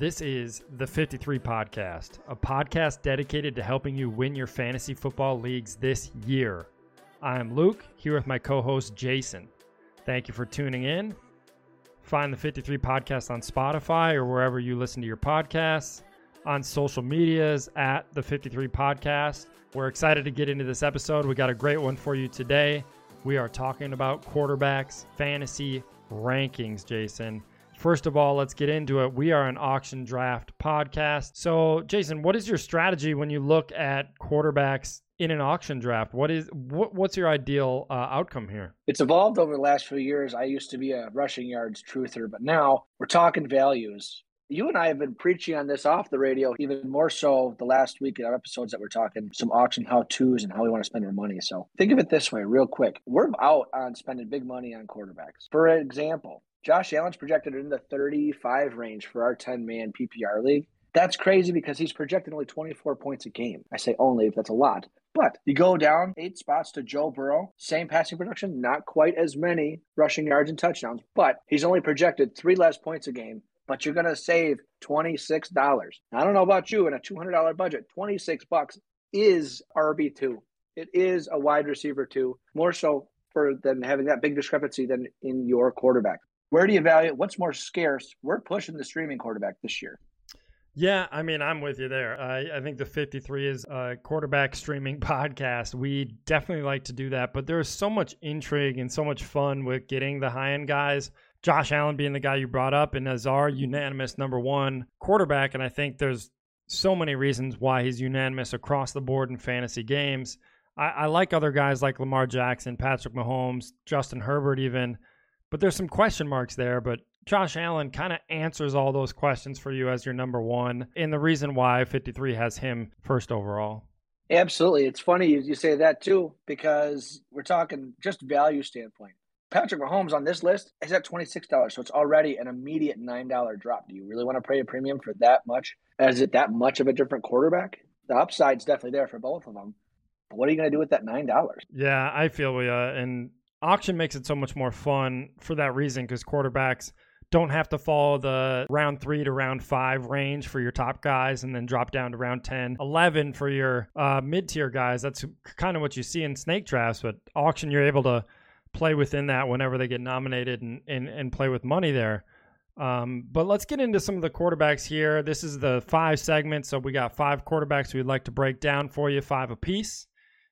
This is the 53 Podcast, a podcast dedicated to helping you win your fantasy football leagues this year. I am Luke, here with my co host Jason. Thank you for tuning in. Find the 53 Podcast on Spotify or wherever you listen to your podcasts, on social medias at the 53 Podcast. We're excited to get into this episode. We got a great one for you today. We are talking about quarterbacks, fantasy rankings, Jason. First of all, let's get into it. We are an auction draft podcast. So, Jason, what is your strategy when you look at quarterbacks in an auction draft? What is what, what's your ideal uh, outcome here? It's evolved over the last few years. I used to be a rushing yards truther, but now we're talking values. You and I have been preaching on this off the radio, even more so the last week in our episodes that we're talking some auction how to's and how we want to spend our money. So think of it this way, real quick. We're out on spending big money on quarterbacks. For example, Josh Allen's projected in the 35 range for our 10 man PPR league. That's crazy because he's projected only 24 points a game. I say only if that's a lot. But you go down eight spots to Joe Burrow, same passing production, not quite as many rushing yards and touchdowns, but he's only projected three less points a game. But you're going to save $26. I don't know about you in a $200 budget, 26 bucks is RB2. It is a wide receiver too, more so for than having that big discrepancy than in your quarterback. Where do you value what's more scarce? We're pushing the streaming quarterback this year. Yeah, I mean, I'm with you there. I, I think the 53 is a quarterback streaming podcast. We definitely like to do that, but there's so much intrigue and so much fun with getting the high end guys. Josh Allen being the guy you brought up, and as our unanimous number one quarterback. And I think there's so many reasons why he's unanimous across the board in fantasy games. I, I like other guys like Lamar Jackson, Patrick Mahomes, Justin Herbert, even but there's some question marks there. But Josh Allen kind of answers all those questions for you as your number one, and the reason why 53 has him first overall. Absolutely. It's funny you, you say that too, because we're talking just value standpoint. Patrick Mahomes on this list is at $26, so it's already an immediate $9 drop. Do you really want to pay a premium for that much? Is it that much of a different quarterback? The upside's definitely there for both of them. But what are you going to do with that $9? Yeah, I feel we, uh, and auction makes it so much more fun for that reason because quarterbacks don't have to follow the round three to round five range for your top guys and then drop down to round 10, 11 for your uh, mid tier guys. That's kind of what you see in snake drafts, but auction, you're able to play within that whenever they get nominated and, and, and play with money there. Um, but let's get into some of the quarterbacks here. This is the five segments. So we got five quarterbacks we'd like to break down for you, five apiece.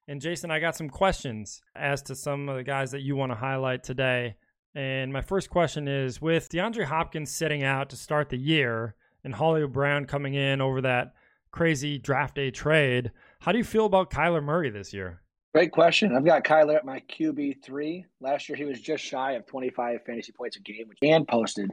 And Jason, I got some questions as to some of the guys that you want to highlight today. And my first question is with DeAndre Hopkins sitting out to start the year and Hollywood Brown coming in over that crazy draft day trade, how do you feel about Kyler Murray this year? Great question. I've got Kyler at my QB three. Last year he was just shy of 25 fantasy points a game, and posted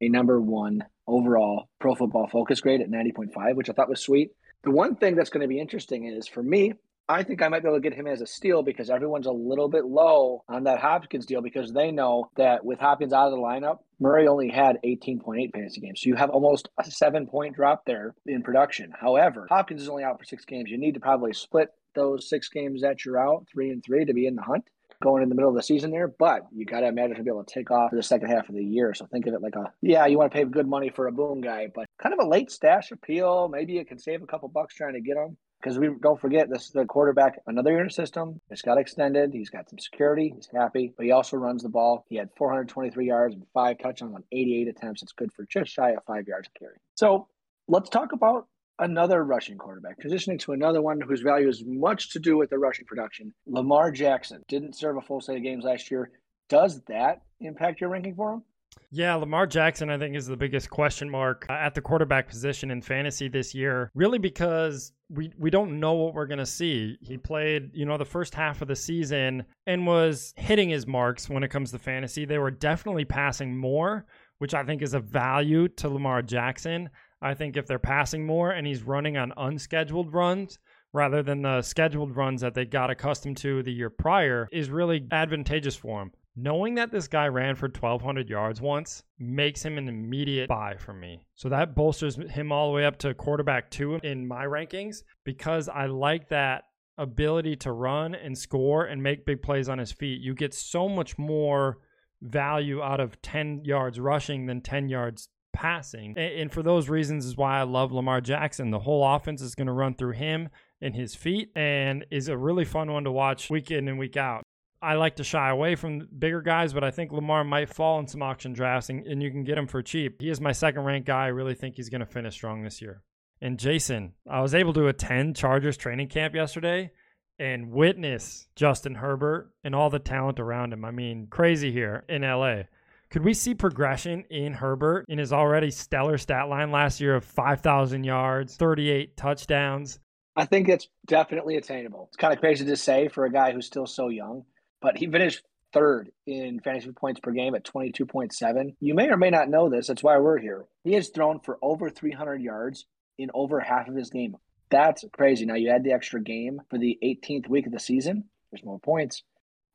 a number one overall pro football focus grade at 90.5, which I thought was sweet. The one thing that's going to be interesting is for me, I think I might be able to get him as a steal because everyone's a little bit low on that Hopkins deal because they know that with Hopkins out of the lineup, Murray only had 18.8 fantasy games. So you have almost a seven point drop there in production. However, Hopkins is only out for six games. You need to probably split those six games that you're out, three and three, to be in the hunt going in the middle of the season there, but you got to imagine to be able to take off for the second half of the year. So think of it like a, yeah, you want to pay good money for a boom guy, but kind of a late stash appeal. Maybe you can save a couple bucks trying to get him because we don't forget this is the quarterback, another unit system. It's got extended. He's got some security. He's happy, but he also runs the ball. He had 423 yards and five touchdowns on 88 attempts. It's good for just shy of five yards a carry. So let's talk about another rushing quarterback, transitioning to another one whose value is much to do with the rushing production. Lamar Jackson didn't serve a full set of games last year. Does that impact your ranking for him? Yeah, Lamar Jackson, I think, is the biggest question mark uh, at the quarterback position in fantasy this year, really because we, we don't know what we're going to see. He played, you know, the first half of the season and was hitting his marks when it comes to fantasy. They were definitely passing more, which I think is a value to Lamar Jackson. I think if they're passing more and he's running on unscheduled runs, rather than the scheduled runs that they got accustomed to the year prior is really advantageous for him knowing that this guy ran for 1,200 yards once makes him an immediate buy for me. So that bolsters him all the way up to quarterback two in my rankings because I like that ability to run and score and make big plays on his feet. You get so much more value out of 10 yards rushing than 10 yards passing. And for those reasons is why I love Lamar Jackson. The whole offense is going to run through him and his feet and is a really fun one to watch week in and week out. I like to shy away from bigger guys, but I think Lamar might fall in some auction drafts and, and you can get him for cheap. He is my second ranked guy. I really think he's going to finish strong this year. And Jason, I was able to attend Chargers training camp yesterday and witness Justin Herbert and all the talent around him. I mean, crazy here in LA. Could we see progression in Herbert in his already stellar stat line last year of 5,000 yards, 38 touchdowns? I think it's definitely attainable. It's kind of crazy to say for a guy who's still so young, but he finished third in fantasy points per game at 22.7. You may or may not know this. That's why we're here. He has thrown for over 300 yards in over half of his game. That's crazy. Now you add the extra game for the 18th week of the season. There's more points.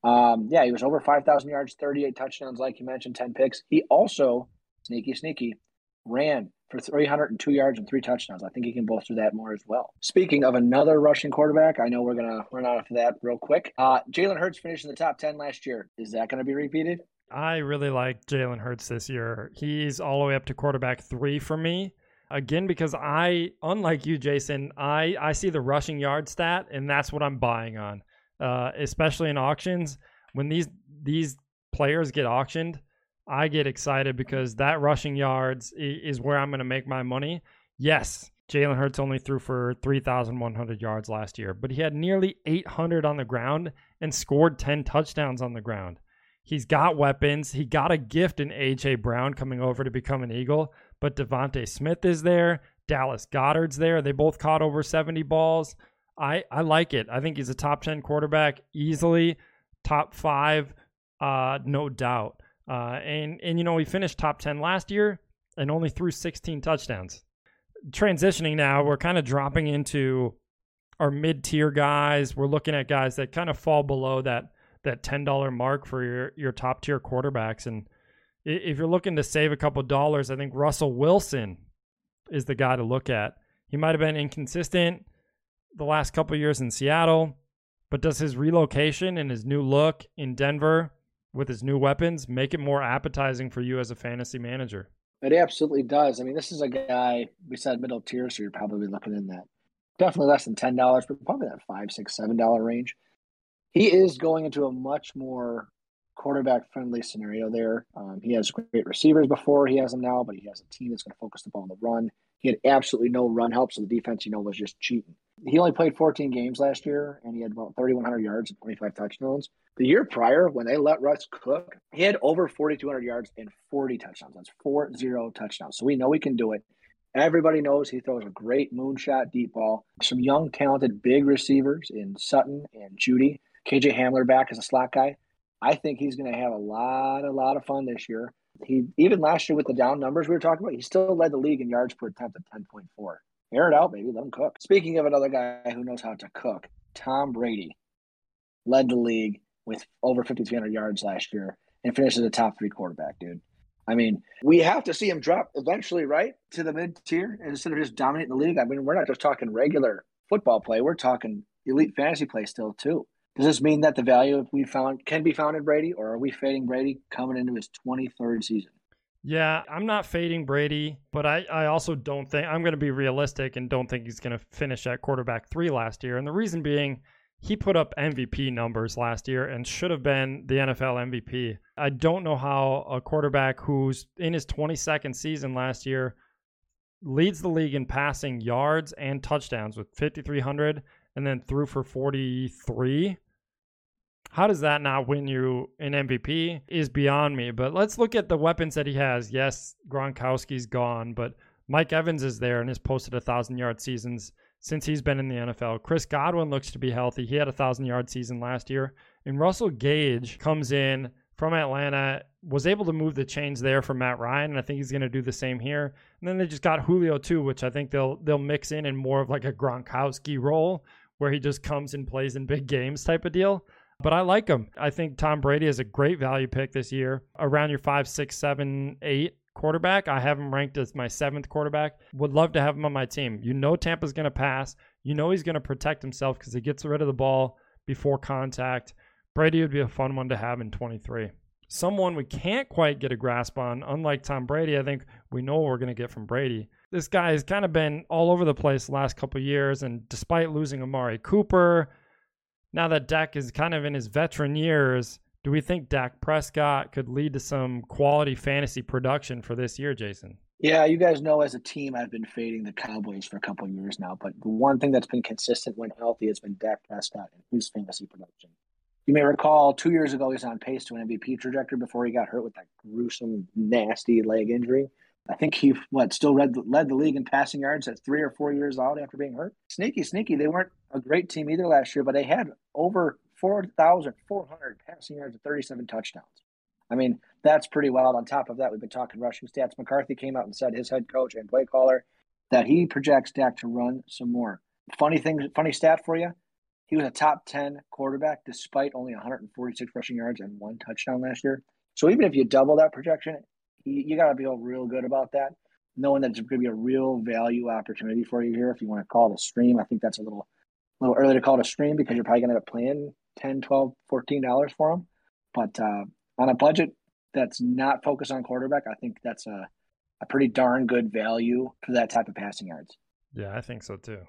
Um, yeah, he was over 5,000 yards, 38 touchdowns, like you mentioned, 10 picks. He also, sneaky, sneaky, ran for 302 yards and three touchdowns. I think he can bolster that more as well. Speaking of another rushing quarterback, I know we're going to run out of that real quick. Uh, Jalen Hurts finished in the top 10 last year. Is that going to be repeated? I really like Jalen Hurts this year. He's all the way up to quarterback three for me. Again, because I, unlike you, Jason, I, I see the rushing yard stat, and that's what I'm buying on. Uh, especially in auctions, when these these players get auctioned, I get excited because that rushing yards is where I'm going to make my money. Yes, Jalen Hurts only threw for 3,100 yards last year, but he had nearly 800 on the ground and scored 10 touchdowns on the ground. He's got weapons. He got a gift in A.J. Brown coming over to become an Eagle but DeVonta Smith is there. Dallas Goedert's there. They both caught over 70 balls. I, I like it. I think he's a top 10 quarterback easily, top five, uh, no doubt. Uh, and, and, you know, he finished top 10 last year and only threw 16 touchdowns. Transitioning now, we're kind of dropping into our mid tier guys. We're looking at guys that kind of fall below that that $10 mark for your, your top tier quarterbacks. And if you're looking to save a couple dollars, I think Russell Wilson is the guy to look at. He might have been inconsistent the last couple years in Seattle, but does his relocation and his new look in Denver with his new weapons make it more appetizing for you as a fantasy manager? It absolutely does. I mean, this is a guy we said middle tier, so you're probably looking in that definitely less than ten dollars, but probably that five, six, seven dollar range. He is going into a much more quarterback friendly scenario there. Um, he has great receivers before he has them now, but he has a team that's going to focus the ball on the run. He had absolutely no run help, so the defense, you know, was just cheating. He only played 14 games last year, and he had about 3,100 yards and 25 touchdowns. The year prior, when they let Russ cook, he had over 4,200 yards and 40 touchdowns. That's four zero touchdowns. So we know he can do it. Everybody knows he throws a great moonshot deep ball. Some young, talented, big receivers in Sutton and Jeudy. KJ Hamler back as a slot guy. I think he's going to have a lot, a lot of fun this year. He even last year with the down numbers we were talking about, he still led the league in yards per attempt at ten point four. Air it out, baby. Let him cook. Speaking of another guy who knows how to cook, Tom Brady led the league with over 5,300 yards last year and finished as a top three quarterback, dude. I mean, we have to see him drop eventually, right, to the mid tier instead of just dominating the league. I mean, we're not just talking regular football play; we're talking elite fantasy play still too. Does this mean that the value we found can be found in Brady, or are we fading Brady coming into his 23rd season? Yeah, I'm not fading Brady, but I, I also don't think I'm going to be realistic and don't think he's going to finish at quarterback three last year. And the reason being, he put up MVP numbers last year and should have been the NFL MVP. I don't know how a quarterback who's in his 22nd season last year leads the league in passing yards and touchdowns with 5,300 and then threw for 43. How does that not win you an MVP is beyond me. But let's look at the weapons that he has. Yes, Gronkowski's gone, but Mike Evans is there and has posted a thousand yard seasons since he's been in the NFL. Chris Godwin looks to be healthy. He had a thousand yard season last year. And Russell Gage comes in from Atlanta, was able to move the chains there for Matt Ryan, and I think he's going to do the same here. And then they just got Julio too, which I think they'll they'll mix in in more of like a Gronkowski role, where he just comes and plays in big games type of deal. But I like him. I think Tom Brady is a great value pick this year. Around your five, six, seven, eight quarterback. I have him ranked as my seventh quarterback. Would love to have him on my team. You know Tampa's going to pass. You know he's going to protect himself because he gets rid of the ball before contact. Brady would be a fun one to have in 23. someone we can't quite get a grasp on. Unlike Tom Brady, I think we know what we're going to get from Brady. This guy has kind of been all over the place the last couple years, and despite losing Amari Cooper, now that Dak is kind of in his veteran years, do we think Dak Prescott could lead to some quality fantasy production for this year, Jason? Yeah, you guys know as a team, I've been fading the Cowboys for a couple years now. But the one thing that's been consistent when healthy has been Dak Prescott and his fantasy production. You may recall two years ago, he was on pace to an MVP trajectory before he got hurt with that gruesome, nasty leg injury. I think he what still led led the league in passing yards at three or four years out after being hurt. Sneaky, sneaky. They weren't a great team either last year, but they had over four thousand four hundred passing yards and thirty seven touchdowns. I mean, that's pretty wild. On top of that, we've been talking rushing stats. McCarthy came out and said his head coach and play caller that he projects Dak to run some more. Funny thing, funny stat for you. He was a top 10 quarterback despite only 146 rushing yards and one touchdown last year. So even if you double that projection, you, you got to feel real good about that, knowing that it's going to be a real value opportunity for you here. If you want to call it a stream, I think that's a little little early to call it a stream because you're probably going to end up paying 10 12 $14 for him But uh, on a budget that's not focused on quarterback, I think that's a, a pretty darn good value for that type of passing yards. Yeah, I think so too.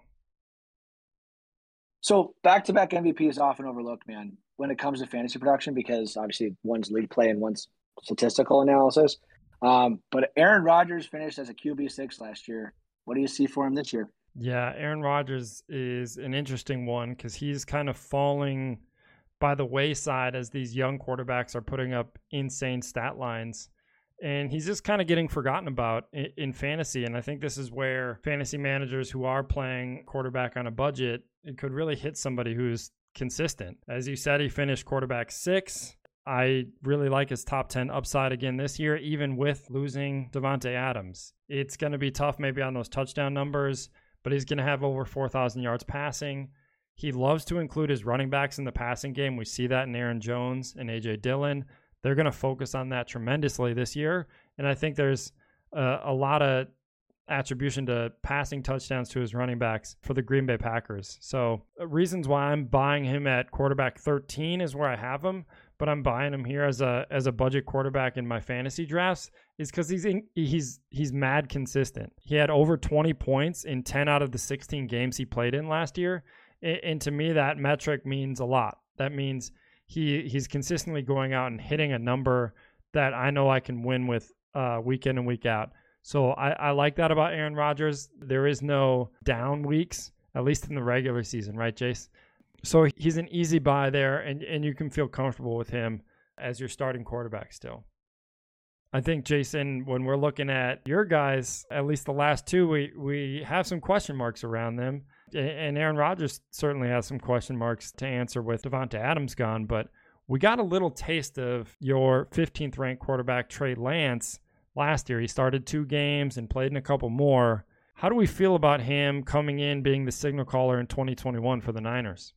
So back to back MVP is often overlooked, man, when it comes to fantasy production because obviously one's league play and one's statistical analysis. Um, but Aaron Rodgers finished as a QB six last year. What do you see for him this year? Yeah, Aaron Rodgers is an interesting one because he's kind of falling by the wayside as these young quarterbacks are putting up insane stat lines and he's just kind of getting forgotten about in, fantasy. And I think this is where fantasy managers who are playing quarterback on a budget it could really hit somebody who's consistent. As you said, he finished quarterback six. I really like his top 10 upside again this year, even with losing Davante Adams. It's going to be tough maybe on those touchdown numbers, but he's going to have over 4,000 yards passing. He loves to include his running backs in the passing game. We see that in Aaron Jones and A.J. Dillon. They're going to focus on that tremendously this year. And I think there's a, a lot of attribution to passing touchdowns to his running backs for the Green Bay Packers. So, uh, reasons why I'm buying him at quarterback 13 is where I have him, but I'm buying him here as a as a budget quarterback in my fantasy drafts is cuz he's in, he's he's mad consistent. He had over 20 points in 10 out of the 16 games he played in last year, and, to me that metric means a lot. That means he he's consistently going out and hitting a number that I know I can win with uh, week in and week out. So I, I like that about Aaron Rodgers. There is no down weeks, at least in the regular season, right, Jace? So he's an easy buy there, and, and you can feel comfortable with him as your starting quarterback still. I think Jason, when we're looking at your guys, at least the last two, we we have some question marks around them and Aaron Rodgers certainly has some question marks to answer with Davante Adams gone, but we got a little taste of your 15th ranked quarterback Trey Lance last year. He started two games and played in a couple more. How do we feel about him coming in being the signal caller in 2021 for the Niners?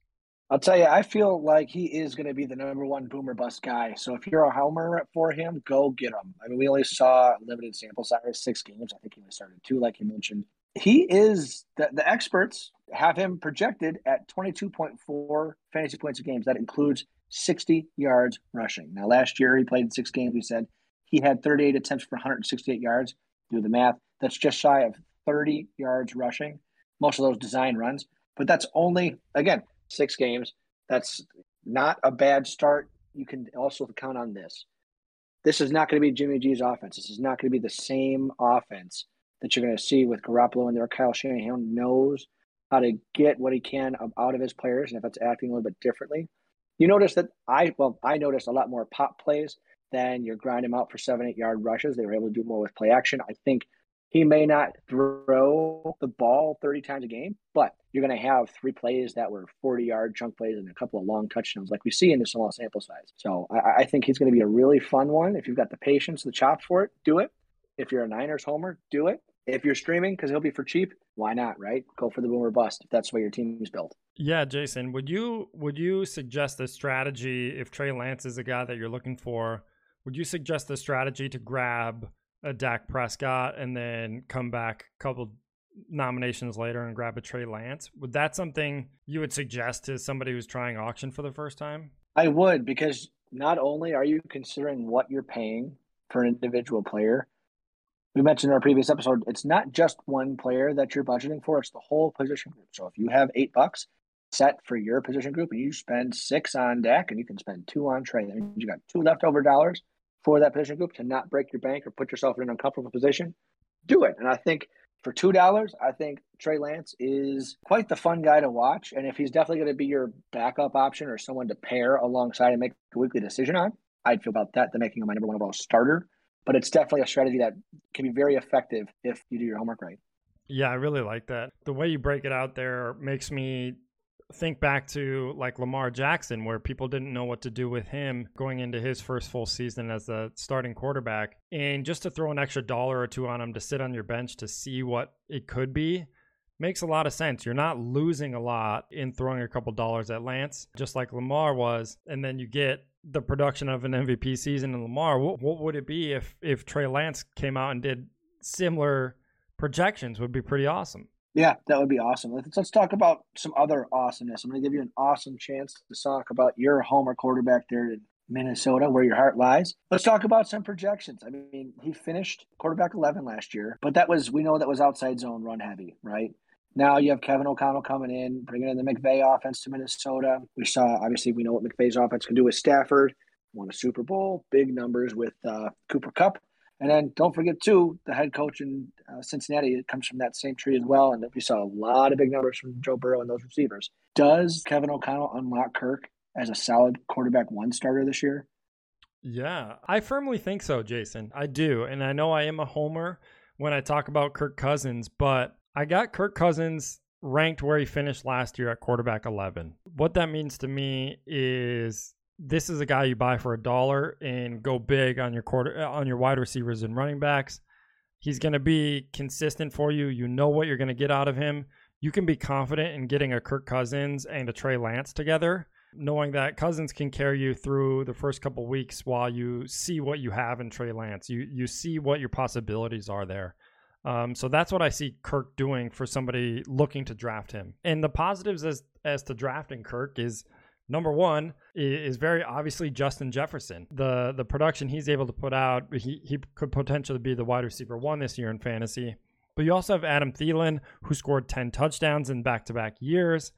I'll tell you, I feel like he is going to be the number one boomer bust guy. So if you're a homer for him, go get him. I mean, we only saw limited sample size, six games. I think he only started two, like you mentioned he is the, the experts have him projected at 22.4 fantasy points a game. That includes 60 yards rushing. Now, last year he played six games. We said he had 38 attempts for 168 yards. Do the math. That's just shy of 30 yards rushing. Most of those design runs, but that's only again six games. That's not a bad start. You can also count on this. This is not going to be Jimmy G's offense. This is not going to be the same offense that you're going to see with Garoppolo in there. Kyle Shanahan knows how to get what he can out of his players, and if it's acting a little bit differently, you notice that I well I noticed a lot more pop plays than you're grinding them out for seven eight yard rushes. They were able to do more with play action. I think he may not throw the ball 30 times a game, but you're going to have three plays that were 40 yard chunk plays and a couple of long touchdowns like we see in the small sample size. So I, I think he's going to be a really fun one. If you've got the patience, the chops for it, do it. If you're a Niners homer, do it. If you're streaming because he'll be for cheap, why not? Right? Go for the boomer bust if that's the way your team is built. Yeah, Jason, would you would you suggest a strategy if Trey Lance is a guy that you're looking for? Would you suggest a strategy to grab a Dak Prescott and then come back a couple nominations later and grab a Trey Lance? Would that something you would suggest to somebody who's trying auction for the first time? I would because not only are you considering what you're paying for an individual player, we mentioned in our previous episode, it's not just one player that you're budgeting for, it's the whole position group. So if you have eight bucks set for your position group and you spend six on Dak and you can spend two on trade, that means you got two leftover dollars for that position group to not break your bank or put yourself in an uncomfortable position, do it. And I think for two dollars, I think Trey Lance is quite the fun guy to watch. And if he's definitely going to be your backup option or someone to pair alongside and make a weekly decision on, I'd feel about that than making him my number one overall starter but it's definitely a strategy that can be very effective if you do your homework right. Yeah, I really like that. The way you break it out there makes me think back to like Lamar Jackson, where people didn't know what to do with him going into his first full season as the starting quarterback. And just to throw an extra dollar or two on him to sit on your bench to see what it could be makes a lot of sense. You're not losing a lot in throwing a couple dollars at Lance, just like Lamar was. And then you get the production of an MVP season in Lamar, what, what would it be if if Trey Lance came out and did similar projections? Would be pretty awesome. Yeah, that would be awesome. Let's, let's talk about some other awesomeness. I'm going to give you an awesome chance to talk about your homer quarterback there in Minnesota, where your heart lies. Let's talk about some projections. I mean, he finished quarterback 11 last year, but that was, we know that was outside zone run heavy, right? Now you have Kevin O'Connell coming in, bringing in the McVay offense to Minnesota. We saw, obviously, we know what McVay's offense can do with Stafford. Won a Super Bowl, big numbers with uh, Cooper Kupp. And then don't forget, too, the head coach in uh, Cincinnati comes from that same tree as well. And we saw a lot of big numbers from Joe Burrow and those receivers. Does Kevin O'Connell unlock Kirk as a solid quarterback one starter this year? Yeah, I firmly think so, Jason. I do. And I know I am a homer when I talk about Kirk Cousins, but I got Kirk Cousins ranked where he finished last year at quarterback 11. What that means to me is this is a guy you buy for a dollar and go big on your quarter uh, on your wide receivers and running backs. He's going to be consistent for you. You know what you're going to get out of him. You can be confident in getting a Kirk Cousins and a Trey Lance together, knowing that Cousins can carry you through the first couple weeks while you see what you have in Trey Lance. You you see what your possibilities are there. Um, so that's what I see Kirk doing for somebody looking to draft him. And the positives as as to drafting Kirk is number one is very obviously Justin Jefferson. The the production he's able to put out, he he could potentially be the wide receiver one this year in fantasy. But you also have Adam Thielen, who scored 10 touchdowns in back to back years.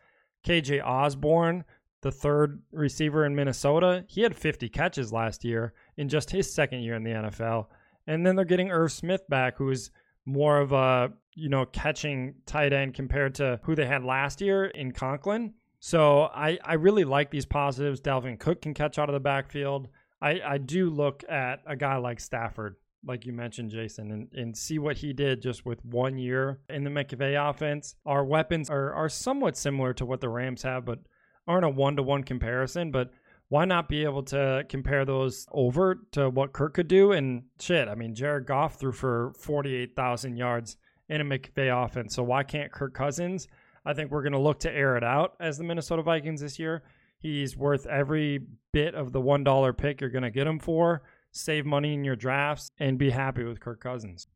KJ Osborne, the third receiver in Minnesota, he had 50 catches last year in just his second year in the NFL. And then they're getting Irv Smith back, who is more of a you know catching tight end compared to who they had last year in Conklin. So I, I really like these positives. Dalvin Cook can catch out of the backfield. I, I do look at a guy like Stafford, like you mentioned, Jason, and, and see what he did just with one year in the McVay offense. Our weapons are, are somewhat similar to what the Rams have, but aren't a one to one comparison. But why not be able to compare those over to what Kirk could do? And shit, I mean, Jared Goff threw for 48,000 yards in a McVay offense. So why can't Kirk Cousins? I think we're going to look to air it out as the Minnesota Vikings this year. He's worth every bit of the $1 pick you're going to get him for. Save money in your drafts and be happy with Kirk Cousins.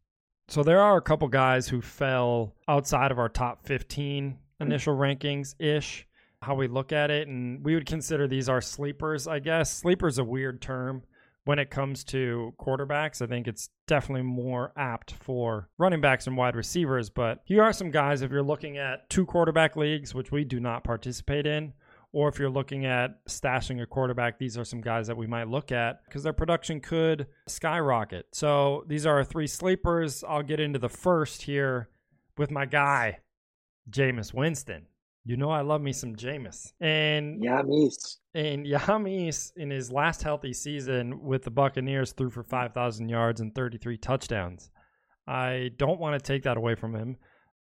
So there are a couple guys who fell outside of our top 15 initial rankings ish how we look at it, and we would consider these our sleepers, I guess. Sleeper's a weird term when it comes to quarterbacks. I think it's definitely more apt for running backs and wide receivers. But here are some guys if you're looking at two quarterback leagues, which we do not participate in, or if you're looking at stashing a quarterback, these are some guys that we might look at because their production could skyrocket. So these are our three sleepers. I'll get into the first here with my guy, Jameis Winston. You know I love me some Jameis. And Yamis. And Yamis in his last healthy season with the Buccaneers threw for 5,000 yards and 33 touchdowns. I don't want to take that away from him.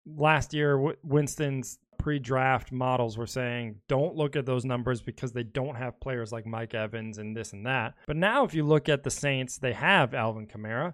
Last year, Winston's pre-draft models were saying don't look at those numbers because they don't have players like Mike Evans and this and that. But now if you look at the Saints, they have Alvin Kamara,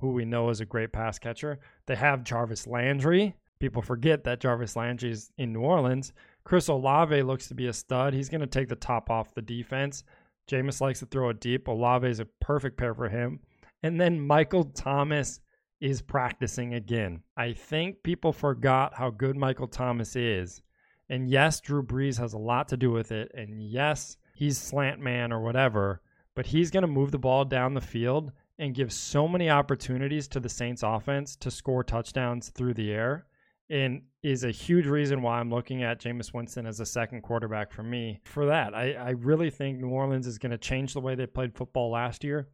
who we know is a great pass catcher. They have Jarvis Landry, People forget that Jarvis Landry's in New Orleans. Chris Olave looks to be a stud. He's going to take the top off the defense. Jameis likes to throw it deep. Olave is a perfect pair for him. And then Michael Thomas is practicing again. I think people forgot how good Michael Thomas is. And yes, Drew Brees has a lot to do with it. And yes, he's slant man or whatever. but he's going to move the ball down the field and give so many opportunities to the Saints offense to score touchdowns through the air and is a huge reason why I'm looking at Jameis Winston as a second quarterback for me. For that, I, I really think New Orleans is going to change the way they played football last year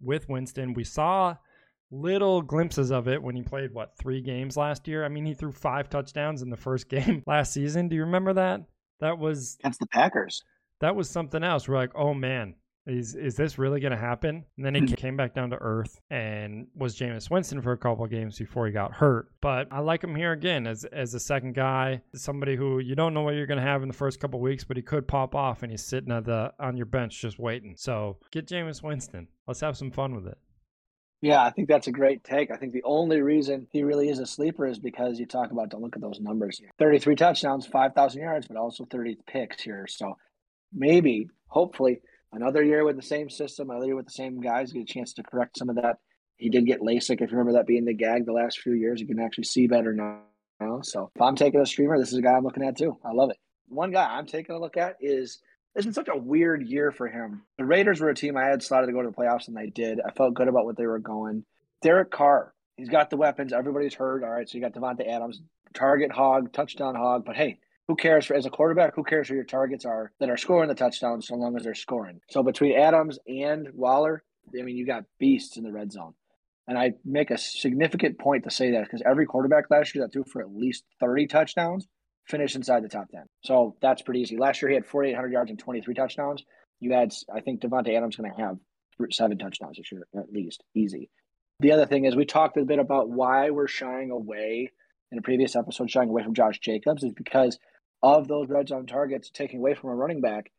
with Winston. We saw little glimpses of it when he played what three games last year. I mean, he threw five touchdowns in the first game last season. Do you remember that? That was against the Packers. That was something else. We're like, oh man, is is this really going to happen? And then he hmm. came back down to earth and was Jameis Winston for a couple of games before he got hurt. But I like him here again as as a second guy, somebody who you don't know what you're going to have in the first couple of weeks, but he could pop off and he's sitting at the on your bench just waiting. So get Jameis Winston. Let's have some fun with it. Yeah, I think that's a great take. I think the only reason he really is a sleeper is because you talk about, don't look at those numbers here 33 touchdowns, 5,000 yards, but also 30 picks here. So maybe, hopefully, another year with the same system, another year with the same guys, get a chance to correct some of that. He did get LASIK, if you remember that being the gag the last few years. You can actually see better now. So if I'm taking a streamer, this is a guy I'm looking at too. I love it. One guy I'm taking a look at is it's been such a weird year for him. The Raiders were a team I had slotted to go to the playoffs, and they did. I felt good about what they were going. Derek Carr, he's got the weapons. Everybody's hurt. All right, so you got Davante Adams, target hog, touchdown hog. But hey, who cares for as a quarterback? Who cares who your targets are that are scoring the touchdowns so long as they're scoring? So between Adams and Waller, I mean, you got beasts in the red zone. And I make a significant point to say that because every quarterback last year that threw for at least 30 touchdowns finish inside the top 10. So that's pretty easy. Last year, he had 4,800 yards and 23 touchdowns. You had, I think Davante Adams going to have seven touchdowns this year, at least. Easy. The other thing is, we talked a bit about why we're shying away in a previous episode, shying away from Josh Jacobs, is because of those red zone targets taking away from a running back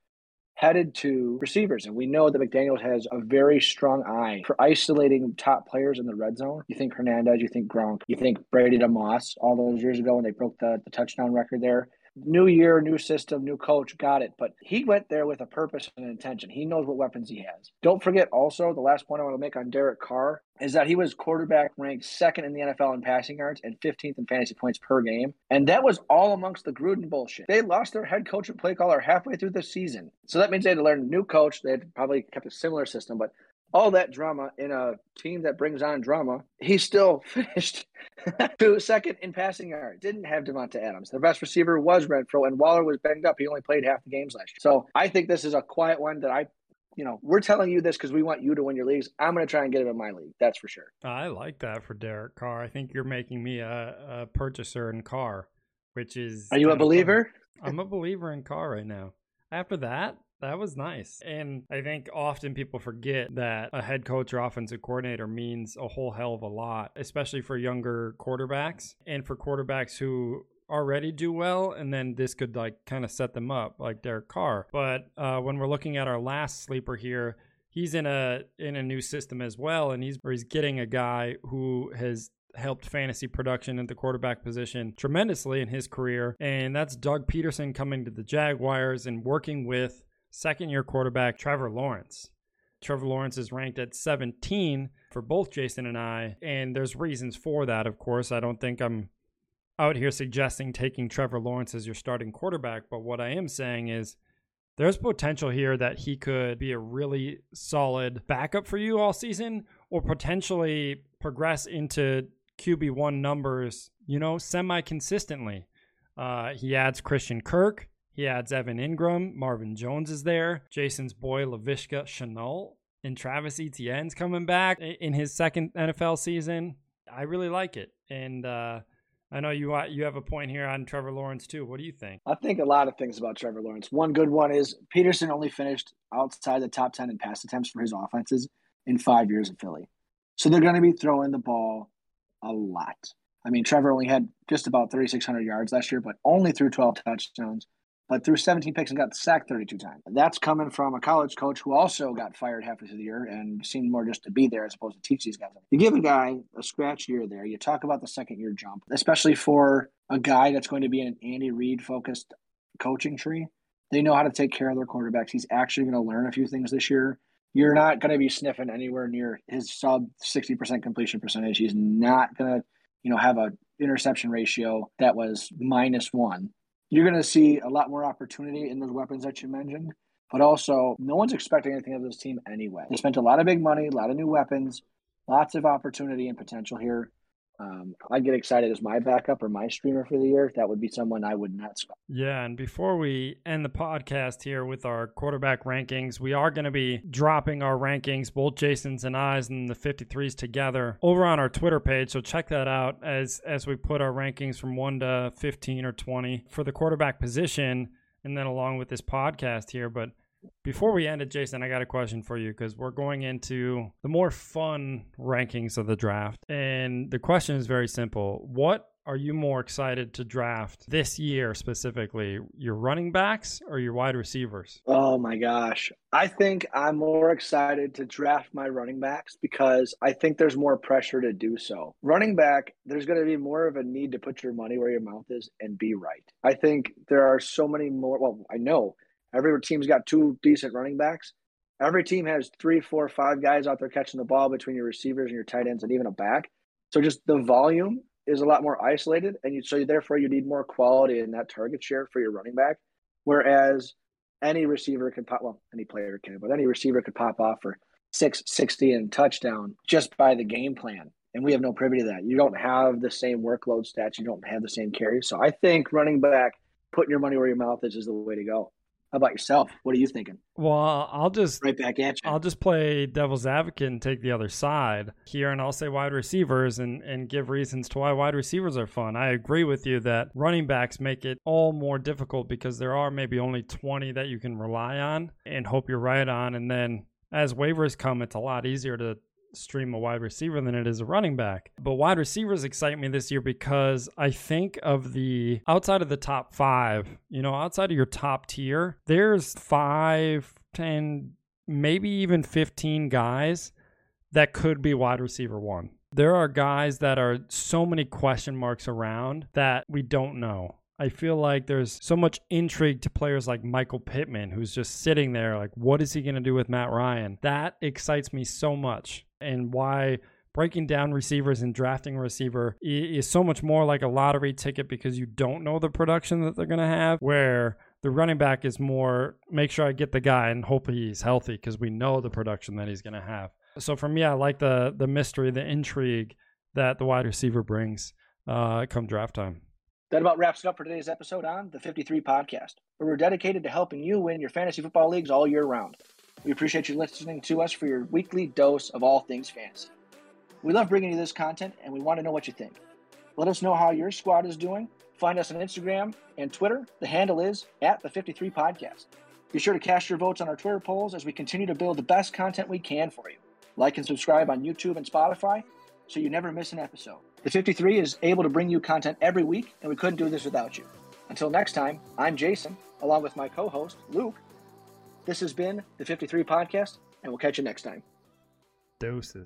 headed to receivers. And we know that McDaniels has a very strong eye for isolating top players in the red zone. You think Hernandez, you think Gronk, you think Brady DeMoss all those years ago when they broke the, the touchdown record there new year, new system, new coach, got it. But he went there with a purpose and an intention. He knows what weapons he has. Don't forget also the last point I want to make on Derek Carr is that he was quarterback ranked second in the NFL in passing yards and 15th in fantasy points per game. And that was all amongst the Gruden bullshit. They lost their head coach and play caller halfway through the season. So that means they had to learn a new coach. They had probably kept a similar system, but all that drama in a team that brings on drama, he still finished to second in passing yards. Didn't have Davante Adams. Their best receiver was Renfrow, and Waller was banged up. He only played half the games last year. So I think this is a quiet one that I, you know, we're telling you this because we want you to win your leagues. I'm going to try and get him in my league. That's for sure. I like that for Derek Carr. I think you're making me a, a purchaser in Carr, which is. Are you a believer? I'm a believer in Carr right now. After that, that was nice. And I think often people forget that a head coach or offensive coordinator means a whole hell of a lot, especially for younger quarterbacks and for quarterbacks who already do well and then this could like kind of set them up like Derek Carr. But uh, when we're looking at our last sleeper here, he's in a in a new system as well and he's or he's getting a guy who has helped fantasy production at the quarterback position tremendously in his career and that's Doug Pederson coming to the Jaguars and working with second year quarterback Trevor Lawrence. Trevor Lawrence is ranked at 17 for both Jason and I, and there's reasons for that, of course. I don't think I'm out here suggesting taking Trevor Lawrence as your starting quarterback, but what I am saying is there's potential here that he could be a really solid backup for you all season or potentially progress into QB1 numbers, you know, semi consistently. Uh, he adds Christian Kirk. He adds Evan Engram, Marvin Jones is there, Jason's boy Laviska Shenault, and Travis Etienne's coming back in his second NFL season. I really like it, and uh, I know you you have a point here on Trevor Lawrence too. What do you think? I think a lot of things about Trevor Lawrence. One good one is Pederson only finished outside the top ten in pass attempts for his offenses in five years in Philly, so they're going to be throwing the ball a lot. I mean, Trevor only had just about 3,600 yards last year, but only threw 12 touchdowns but threw 17 picks and got sacked 32 times. That's coming from a college coach who also got fired halfway through the year and seemed more just to be there as opposed to teach these guys. You give a guy a scratch year there, you talk about the second year jump, especially for a guy that's going to be an Andy Reid focused coaching tree. They know how to take care of their quarterbacks. He's actually going to learn a few things this year. You're not going to be sniffing anywhere near his sub 60% completion percentage. He's not going to, you know, have a interception ratio that was minus one you're going to see a lot more opportunity in those weapons that you mentioned. but also no one's expecting anything of this team anyway. They spent a lot of big money, a lot of new weapons, lots of opportunity and potential here. Um, I'd get excited as my backup or my streamer for the year. That would be someone I would not. Yeah, and before we end the podcast here with our quarterback rankings, we are going to be dropping our rankings, both Jason's and I's, and the 53s together over on our Twitter page. So check that out as as we put our rankings from one to 15 or 20 for the quarterback position, and then along with this podcast here. But before we end it, Jason, I got a question for you because we're going into the more fun rankings of the draft. And the question is very simple. What are you more excited to draft this year specifically? Your running backs or your wide receivers? Oh my gosh. I think I'm more excited to draft my running backs because I think there's more pressure to do so. Running back, there's going to be more of a need to put your money where your mouth is and be right. I think there are so many more. Well, I know Every team's got two decent running backs. Every team has three, four, five guys out there catching the ball between your receivers and your tight ends and even a back. So just the volume is a lot more isolated, and you, so therefore you need more quality in that target share for your running back. Whereas any receiver can pop, well, any player can, but any receiver could pop off for 660 and touchdown just by the game plan. And we have no privy to that. You don't have the same workload stats. You don't have the same carries. So I think running back, putting your money where your mouth is, is the way to go. How about yourself? What are you thinking? Well, I'll just right back at you. I'll just play devil's advocate and take the other side here, and I'll say wide receivers and and give reasons to why wide receivers are fun. I agree with you that running backs make it all more difficult because there are maybe only 20 that you can rely on and hope you're right on, and then as waivers come, it's a lot easier to stream a wide receiver than it is a running back. But wide receivers excite me this year because I think of the outside of the top five, you know, outside of your top tier, there's five, ten, maybe even 15 guys that could be wide receiver one. There are guys that are so many question marks around that we don't know. I feel like there's so much intrigue to players like Michael Pittman, who's just sitting there, like, what is he going to do with Matt Ryan? That excites me so much and why breaking down receivers and drafting a receiver is so much more like a lottery ticket because you don't know the production that they're going to have where the running back is more make sure I get the guy and hope he's healthy because we know the production that he's going to have. So for me, I like the the mystery, the intrigue that the wide receiver brings uh, come draft time. That about wraps it up for today's episode on the 53 podcast, where we're dedicated to helping you win your fantasy football leagues all year round. We appreciate you listening to us for your weekly dose of all things fantasy. We love bringing you this content and we want to know what you think. Let us know how your squad is doing. Find us on Instagram and Twitter. The handle is at the 53 Podcast. Be sure to cast your votes on our Twitter polls as we continue to build the best content we can for you. Like and subscribe on YouTube and Spotify so you never miss an episode. The 53 is able to bring you content every week, and we couldn't do this without you. Until next time, I'm Jason, along with my co host, Luke. This has been the 53 Podcast, and we'll catch you next time. Doses.